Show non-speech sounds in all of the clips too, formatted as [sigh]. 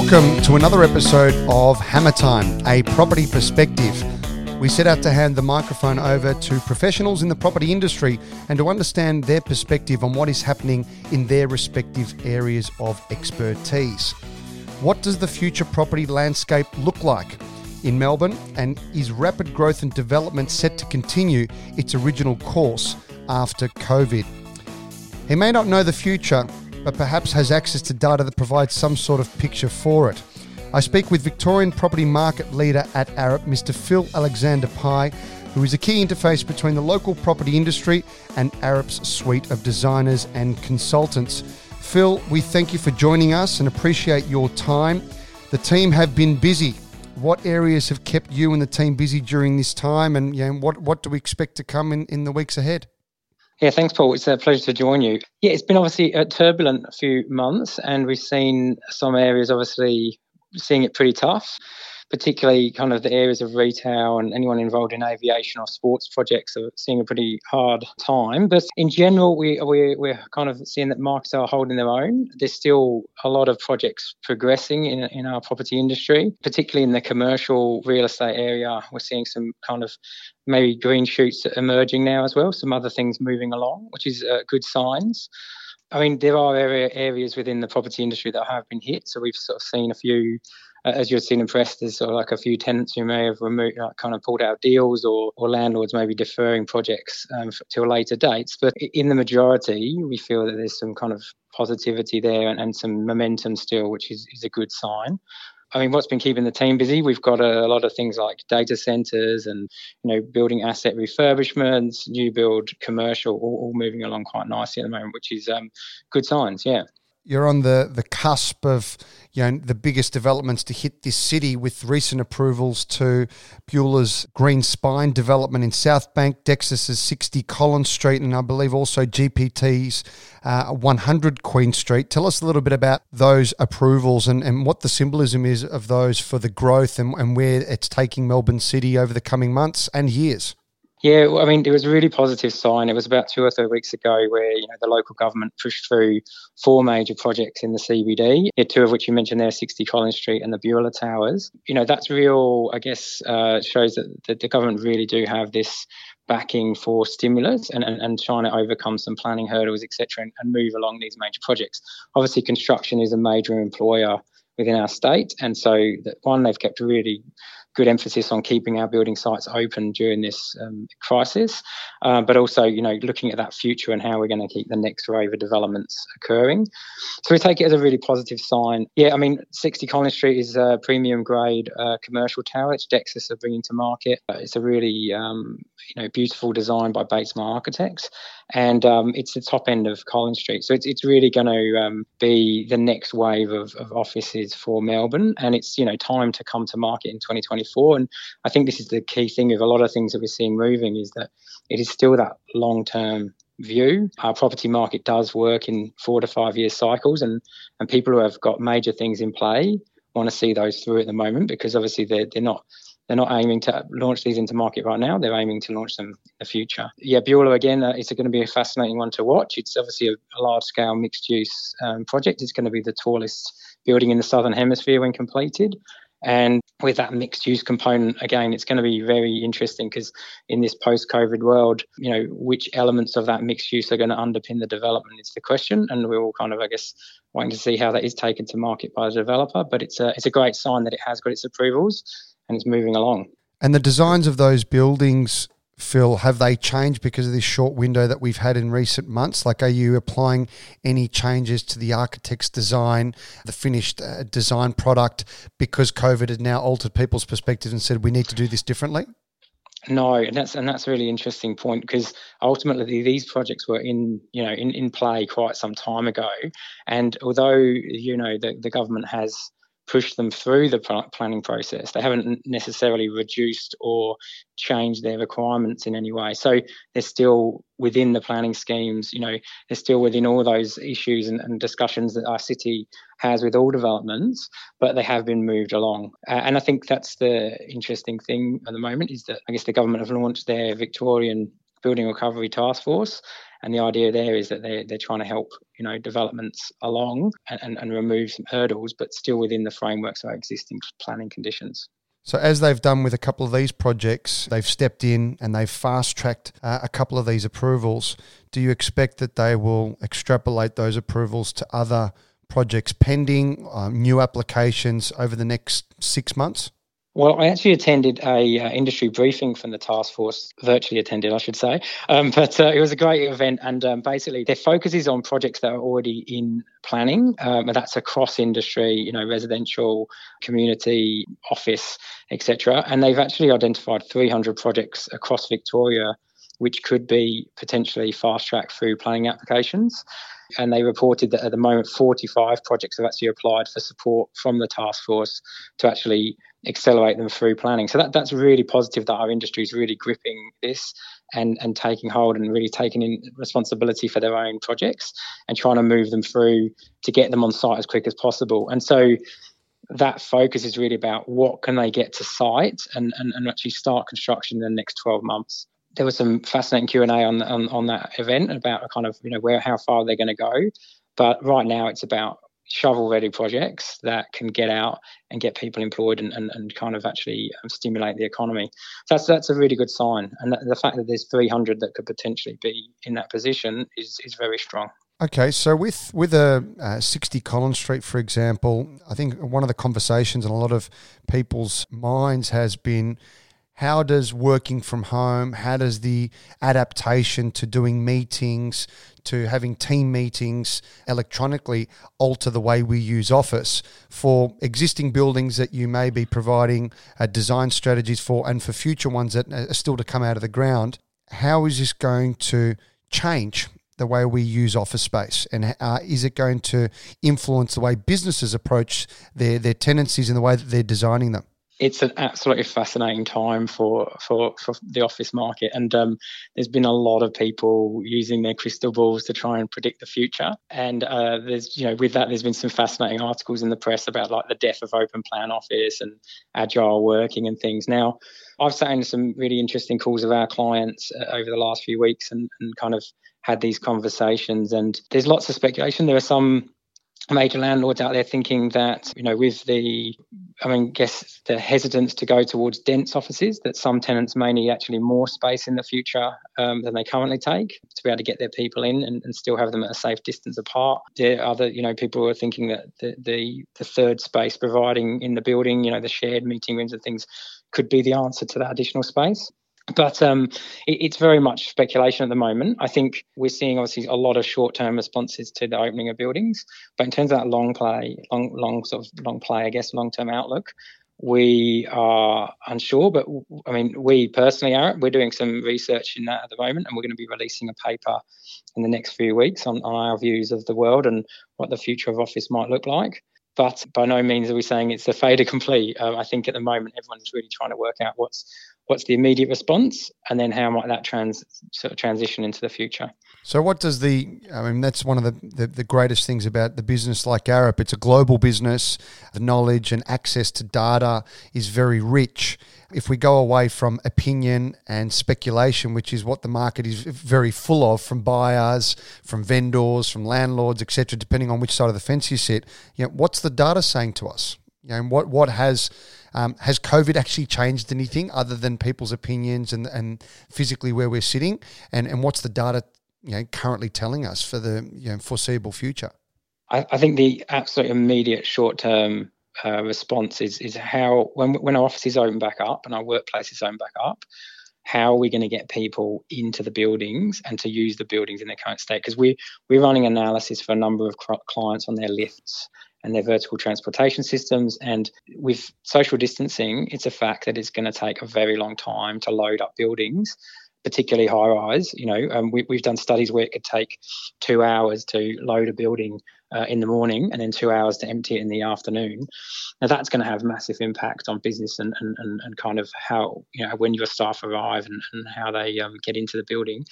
Welcome to another episode of Hammer Time, a property perspective. We set out to hand the microphone over to professionals in the property industry and to understand their perspective on what is happening in their respective areas of expertise. What does the future property landscape look like in Melbourne? And is rapid growth and development set to continue its original course after COVID? He may not know the future, but perhaps has access to data that provides some sort of picture for it. I speak with Victorian property market leader at Arup, Mr. Phil Alexander Pye, who is a key interface between the local property industry and Arup's suite of designers and consultants. Phil, we thank you for joining us and appreciate your time. The team have been busy. What areas have kept you and the team busy during this time, and you know, what what do we expect to come in, in the weeks ahead? Yeah, thanks, Paul. It's a pleasure to join you. Yeah, it's been obviously a turbulent few months, and we've seen some areas obviously seeing it pretty tough particularly kind of the areas of retail and anyone involved in aviation or sports projects are seeing a pretty hard time. But in general, we, we, we're kind of seeing that markets are holding their own. There's still a lot of projects progressing in, in our property industry, particularly in the commercial real estate area. We're seeing some kind of maybe green shoots emerging now as well, some other things moving along, which is uh, good signs. I mean, there are area, areas within the property industry that have been hit. So we've sort of seen a few as you've seen in press, there's sort of like a few tenants who may have removed, like, kind of pulled out deals, or, or landlords maybe deferring projects um, to later dates. But in the majority, we feel that there's some kind of positivity there and, and some momentum still, which is, is a good sign. I mean, what's been keeping the team busy? We've got a, a, lot of things like data centers and you know building asset refurbishments, new build, commercial, all, all moving along quite nicely at the moment, which is um, good signs. Yeah you're on the, the cusp of you know the biggest developments to hit this city with recent approvals to Beulah's Green Spine development in South Bank, Dexus's 60 Collins Street, and I believe also GPT's uh, 100 Queen Street. Tell us a little bit about those approvals and, and what the symbolism is of those for the growth and, and where it's taking Melbourne City over the coming months and years. Yeah, well, I mean, it was a really positive sign. It was about two or three weeks ago where you know the local government pushed through four major projects in the CBD. Two of which you mentioned there, 60 Collins Street and the Beulah Towers. You know, that's real. I guess uh, shows that, that the government really do have this backing for stimulus and, and, and trying to overcome some planning hurdles, etc., and, and move along these major projects. Obviously, construction is a major employer within our state, and so that one they've kept really good emphasis on keeping our building sites open during this um, crisis, uh, but also, you know, looking at that future and how we're going to keep the next wave of developments occurring. So we take it as a really positive sign. Yeah, I mean, 60 Collins Street is a premium grade uh, commercial tower. It's Dexus are bringing to market. Uh, it's a really, um, you know, beautiful design by Bates Smart Architects, and um, it's the top end of Collins Street. So it's it's really going to um, be the next wave of, of offices for Melbourne, and it's you know time to come to market in 2024 before. And I think this is the key thing of a lot of things that we're seeing moving is that it is still that long term view. Our property market does work in four to five year cycles, and, and people who have got major things in play want to see those through at the moment because obviously they're, they're not they're not aiming to launch these into market right now. They're aiming to launch them in the future. Yeah, Beulah again uh, is going to be a fascinating one to watch. It's obviously a, a large scale mixed use um, project. It's going to be the tallest building in the southern hemisphere when completed. And with that mixed use component, again, it's going to be very interesting because in this post COVID world, you know, which elements of that mixed use are going to underpin the development is the question. And we're all kind of, I guess, waiting to see how that is taken to market by the developer. But it's a, it's a great sign that it has got its approvals and it's moving along. And the designs of those buildings Phil, have they changed because of this short window that we've had in recent months? Like, are you applying any changes to the architect's design, the finished uh, design product, because COVID has now altered people's perspectives and said we need to do this differently? No, and that's and that's a really interesting point because ultimately these projects were in you know in, in play quite some time ago, and although you know the, the government has pushed them through the planning process. They haven't necessarily reduced or changed their requirements in any way. So they're still within the planning schemes, you know, they're still within all those issues and, and discussions that our city has with all developments, but they have been moved along. Uh, and I think that's the interesting thing at the moment is that I guess the government have launched their Victorian Building Recovery Task Force. And the idea there is that they're, they're trying to help, you know, developments along and, and, remove some hurdles, but still within the frameworks of existing planning conditions. So, as they've done with a couple of these projects, they've stepped in and they've fast tracked uh, a couple of these approvals. Do you expect that they will extrapolate those approvals to other projects pending, um, new applications over the next six months? Well, I actually attended a uh, industry briefing from the task force, virtually attended, I should say. Um, [laughs] but uh, it was a great event, and um, basically their focus is on projects that are already in planning, um, and that's across industry, you know, residential, community, office, etc. And they've actually identified 300 projects across Victoria, which could be potentially fast tracked through planning applications. And they reported that at the moment, 45 projects have actually applied for support from the task force to actually accelerate them through planning. So that, that's really positive that our industry is really gripping this and, and taking hold and really taking in responsibility for their own projects and trying to move them through to get them on site as quick as possible. And so that focus is really about what can they get to site and, and, and actually start construction in the next 12 months there was some fascinating Q and A on, on on that event about kind of you know where how far they're going to go. But right now it's about shovel ready projects that can get out and get people employed and, and, and kind of actually um, stimulate the economy. So that's that's a really good sign. And the fact that there's 300 that could potentially be in that position is is very strong. Okay, so with with a uh, 60 Collins Street, for example, I think one of the conversations in a lot of people's minds has been how does working from home, how does the adaptation to doing meetings, to having team meetings electronically alter the way we use Office for existing buildings that you may be providing uh, design strategies for and for future ones that are still to come out of the ground? How is this going to change the way we use office space? And uh, is it going to influence the way businesses approach their, their tenancies and the way that they're designing them? It's an absolutely fascinating time for for, for the office market, and um, there's been a lot of people using their crystal balls to try and predict the future. And uh, there's you know with that, there's been some fascinating articles in the press about like the death of open plan office and agile working and things. Now, I've sat in some really interesting calls of our clients uh, over the last few weeks and, and kind of had these conversations. And there's lots of speculation. There are some major landlords out there thinking that, you know, with the, I mean, guess the hesitance to go towards dense offices, that some tenants may need actually more space in the future um, than they currently take to be able to get their people in and, and, still have them at a safe distance apart. There are other, you know, people are thinking that the, the, the third space providing in the building, you know, the shared meeting rooms and things could be the answer to that additional space. But um, it, it's very much speculation at the moment. I think we're seeing obviously a lot of short-term responses to the opening of buildings, but in terms of that long play, long, long sort of long play, I guess, long-term outlook, we are unsure. But I mean, we personally are. We're doing some research in that at the moment, and we're going to be releasing a paper in the next few weeks on, on our views of the world and what the future of office might look like. But by no means are we saying it's a fait accompli. Um, I think at the moment everyone's really trying to work out what's what's the immediate response, and then how might that trans sort of transition into the future. So, what does the? I mean, that's one of the, the, the greatest things about the business like Arup. It's a global business. The knowledge and access to data is very rich. If we go away from opinion and speculation, which is what the market is very full of, from buyers, from vendors, from landlords, etc., depending on which side of the fence you sit, you know, what's the data saying to us? You know, what what has um, has COVID actually changed anything other than people's opinions and, and physically where we're sitting? And, and what's the data you know, currently telling us for the you know, foreseeable future? I, I think the absolute immediate short term uh, response is, is how, when, when our offices open back up and our workplaces open back up, how are we going to get people into the buildings and to use the buildings in their current state? Because we, we're running analysis for a number of clients on their lifts and their vertical transportation systems. And with social distancing, it's a fact that it's going to take a very long time to load up buildings, particularly high rise. You know, um, we, have done studies where it could take two hours to load a building uh, in the morning and then two hours to empty it in the afternoon. Now that's going to have massive impact on business and, and, and, and kind of how, you know, when your staff arrive and, and how they um, get into the building.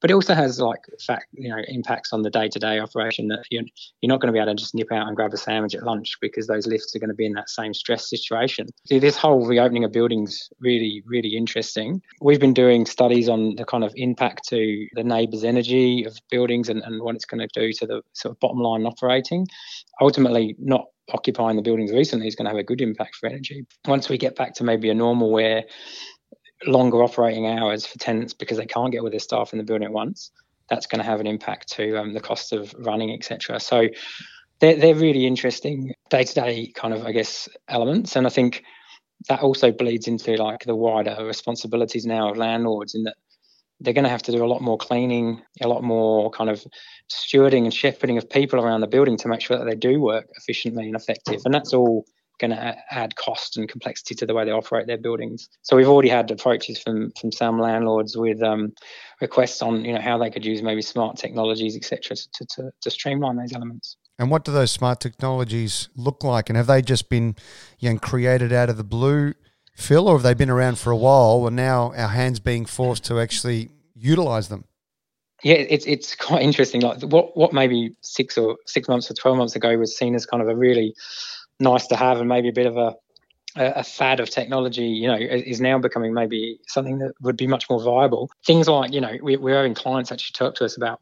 But it also has like fact, you know, impacts on the day to day operation that you're, you're not going to be able to just nip out and grab a sandwich at lunch because those lifts are going to be in that same stress situation. So this whole reopening of buildings really, really interesting. We've been doing studies on the kind of impact to the neighbours' energy of buildings and, and what it's going to do to the sort of bottom line Ultimately, not occupying the buildings recently is going to have a good impact for energy. Once we get back to maybe a normal where longer operating hours for tenants because they can't get with their staff in the building at once, that's going to have an impact to um, the cost of running, etc. So they're, they're really interesting day to day kind of, I guess, elements. And I think that also bleeds into like the wider responsibilities now of landlords in that they're going to have to do a lot more cleaning, a lot more kind of stewarding and shepherding of people around the building to make sure that they do work efficiently and effective. And that's all going to add cost and complexity to the way they operate their buildings. So we've already had approaches from from some landlords with um, requests on you know how they could use maybe smart technologies, etc., to, to to streamline those elements. And what do those smart technologies look like? And have they just been you know, created out of the blue, Phil, or have they been around for a while and now our hands being forced to actually utilize them? Yeah, it's it's quite interesting. Like what what maybe six or six months or twelve months ago was seen as kind of a really nice to have and maybe a bit of a a fad of technology, you know, is now becoming maybe something that would be much more viable. Things like, you know, we, we're having clients actually talk to us about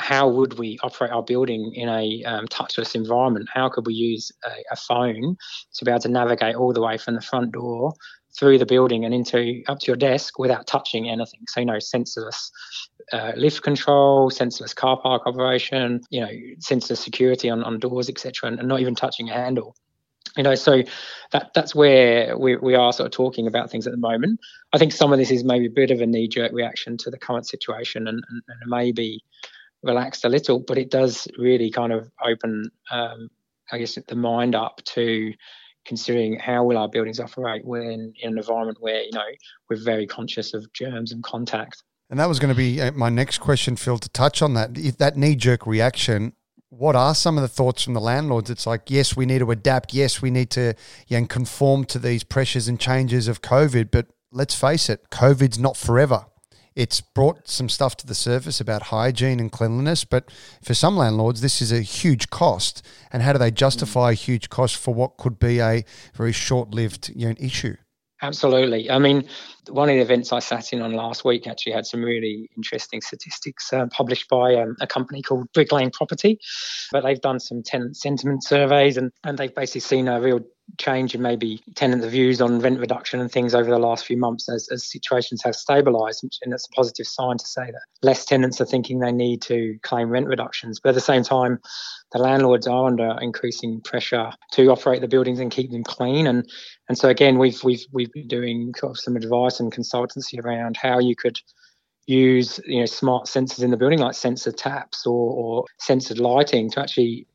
how would we operate our building in a um, touchless environment? How could we use a, a, phone to be able to navigate all the way from the front door through the building and into up to your desk without touching anything? So, you know, sensorless uh, lift control, sensorless car park operation, you know, sensorless security on, on doors, etc., and, and not even touching a handle you know so that that's where we, we are sort of talking about things at the moment i think some of this is maybe a bit of a knee-jerk reaction to the current situation and, and, and maybe relaxed a little, but it does really kind of open, um, I guess, the mind up to considering how will our buildings operate when in an environment where you know we're very conscious of germs and contact. And that was going to be uh, my next question, Phil, to touch on that. If that knee jerk reaction, what are some of the thoughts from the landlords? It's like, yes, we need to adapt. Yes, we need to you know, conform to these pressures and changes of COVID. But let's face it, COVID's not forever. It's brought some stuff to the surface about hygiene and cleanliness, but for some landlords, this is a huge cost. And how do they justify a huge cost for what could be a very short-lived you know, issue? Absolutely. I mean, one of the events I sat in on last week actually had some really interesting statistics uh, published by um, a company called Brick Lane Property. But they've done some tenant sentiment surveys and, and they've basically seen a real change in maybe tenant views on rent reduction and things over the last few months as, as situations have stabilised. And it's a positive sign to say that less tenants are thinking they need to claim rent reductions. But at the same time, the landlords are under increasing pressure to operate the buildings and keep them clean. And and so again, we've we've we've been doing sort of some advice and consultancy around how you could use you know smart sensors in the building like sensor taps or, or sensored lighting to actually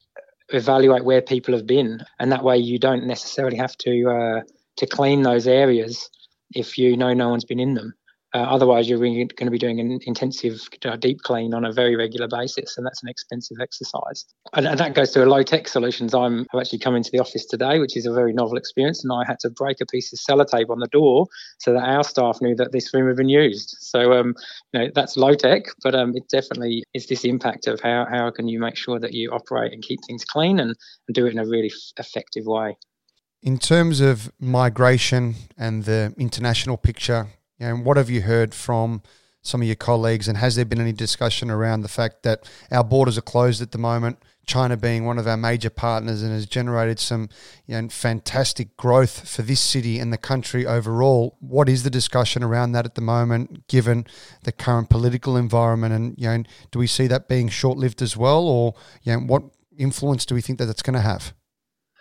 evaluate where people have been, and that way you don't necessarily have to uh, to clean those areas if you know no one's been in them. Uh, otherwise, you're going to be doing an intensive uh, deep clean on a very regular basis, and that's an expensive exercise. And, and that goes to a low tech solutions. I'm, I've actually come into the office today, which is a very novel experience, and I had to break a piece of sellotape on the door so that our staff knew that this room had been used. So, um, you know, that's low tech, but um, it definitely is this impact of how, how can you make sure that you operate and keep things clean and, and do it in a really f- effective way. In terms of migration and the international picture, you know, what have you heard from some of your colleagues, and has there been any discussion around the fact that our borders are closed at the moment? China being one of our major partners and has generated some you know, fantastic growth for this city and the country overall. What is the discussion around that at the moment, given the current political environment? And you know, do we see that being short lived as well, or you know, what influence do we think that it's going to have?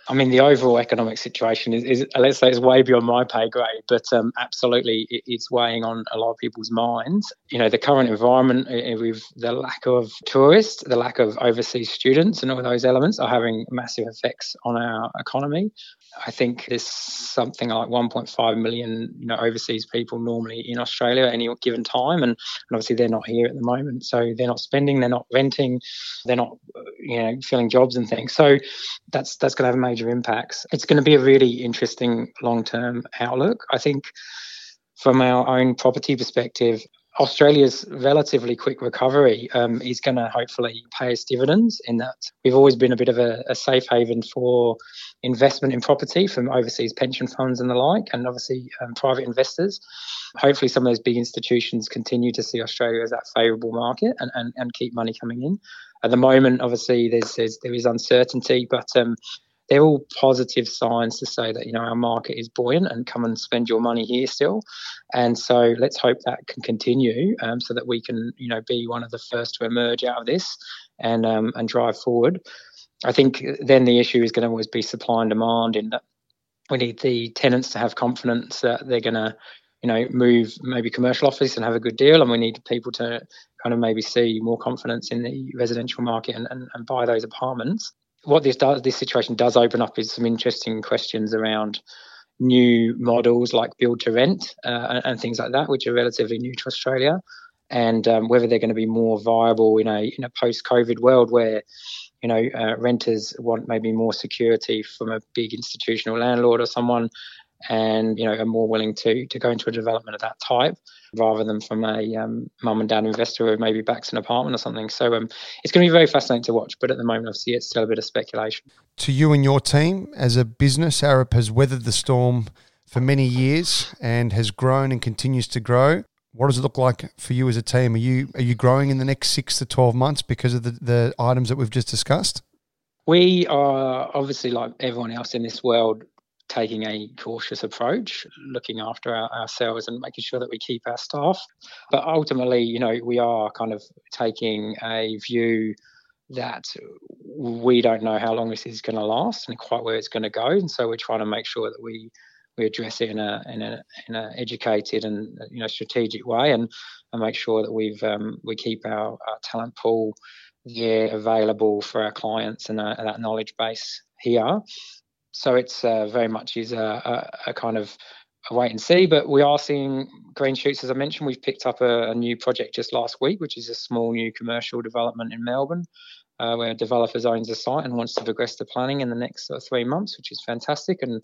I mean, the overall economic situation is, is let's say, is way beyond my pay grade, but um, absolutely it, it's weighing on a lot of people's minds. You know, the current environment with the lack of tourists, the lack of overseas students, and all those elements are having massive effects on our economy. I think there's something like 1.5 million, you know, overseas people normally in Australia at any given time, and, and obviously they're not here at the moment, so they're not spending, they're not renting, they're not, you know, filling jobs and things. So that's that's going to have major impacts. It's going to be a really interesting long-term outlook. I think from our own property perspective, Australia's relatively quick recovery um, is going to hopefully pay us dividends in that we've always been a bit of a, a, safe haven for investment in property from overseas pension funds and the like, and obviously um, private investors. Hopefully, some of those big institutions continue to see Australia as that favourable market and, and, and keep money coming in. At the moment, obviously, there's, there's there is uncertainty, but um, they're all positive signs to say that you know our market is buoyant and come and spend your money here still. And so let's hope that can continue um, so that we can you know be one of the first to emerge out of this and um, and drive forward. I think then the issue is going to always be supply and demand in that we need the tenants to have confidence that they're going to you know move maybe commercial office and have a good deal. And we need people to kind of maybe see more confidence in the residential market and, and, and buy those apartments what this does, this situation does open up is some interesting questions around new models like build to rent uh, and, and, things like that, which are relatively new to Australia, and um, whether they're going to be more viable in a in a post COVID world where you know uh, renters want maybe more security from a big institutional landlord or someone, and you know are more willing to to go into a development of that type rather than from a um, mum and dad investor who maybe backs an apartment or something. So um, it's going to be very fascinating to watch. But at the moment, obviously, it's still a bit of speculation. To you and your team as a business, Arup has weathered the storm for many years and has grown and continues to grow. What does it look like for you as a team? Are you are you growing in the next six to twelve months because of the, the items that we've just discussed? We are obviously like everyone else in this world taking a cautious approach, looking after our, ourselves and making sure that we keep our staff. But ultimately, you know, we are kind of taking a view that we don't know how long this is going to last and quite where it's going to go, and so we're trying to make sure that we we address it in a in a in an educated and you know strategic way, and and make sure that we've um, we keep our, our talent pool there available for our clients and uh, that knowledge base here so it's uh, very much is a, a, a, kind of a wait and see. But we are seeing green shoots, as I mentioned. We've picked up a, a new project just last week, which is a small new commercial development in Melbourne, uh, where a developer owns a site and wants to progress the planning in the next uh, three months, which is fantastic. And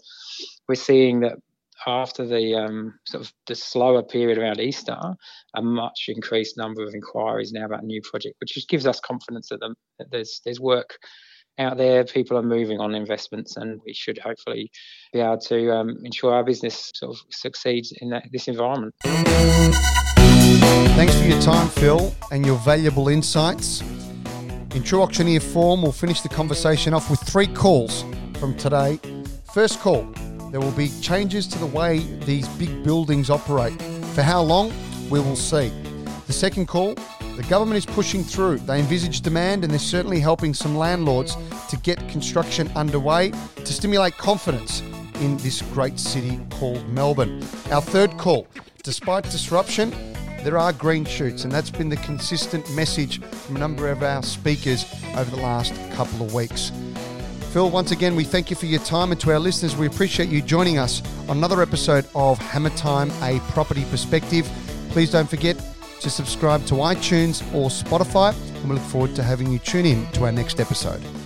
we're seeing that after the um, sort of the slower period around Easter, a much increased number of inquiries now about new project, which just gives us confidence that, the, that there's there's work out there. People are moving on investments, and we should hopefully be able to um, ensure our business sort of succeeds in that, this environment. Thanks for your time, Phil, and your valuable insights. In true auctioneer form, we'll finish the conversation off with three calls from today. First call there will be changes to the way these big buildings operate. For how long? We will see. The second call the government is pushing through. They envisage demand and they're certainly helping some landlords to get construction underway to stimulate confidence in this great city called Melbourne. Our third call despite disruption, there are green shoots, and that's been the consistent message from a number of our speakers over the last couple of weeks. Phil, once again, we thank you for your time, and to our listeners, we appreciate you joining us on another episode of Hammer Time, a property perspective. Please don't forget to subscribe to iTunes or Spotify, and we look forward to having you tune in to our next episode.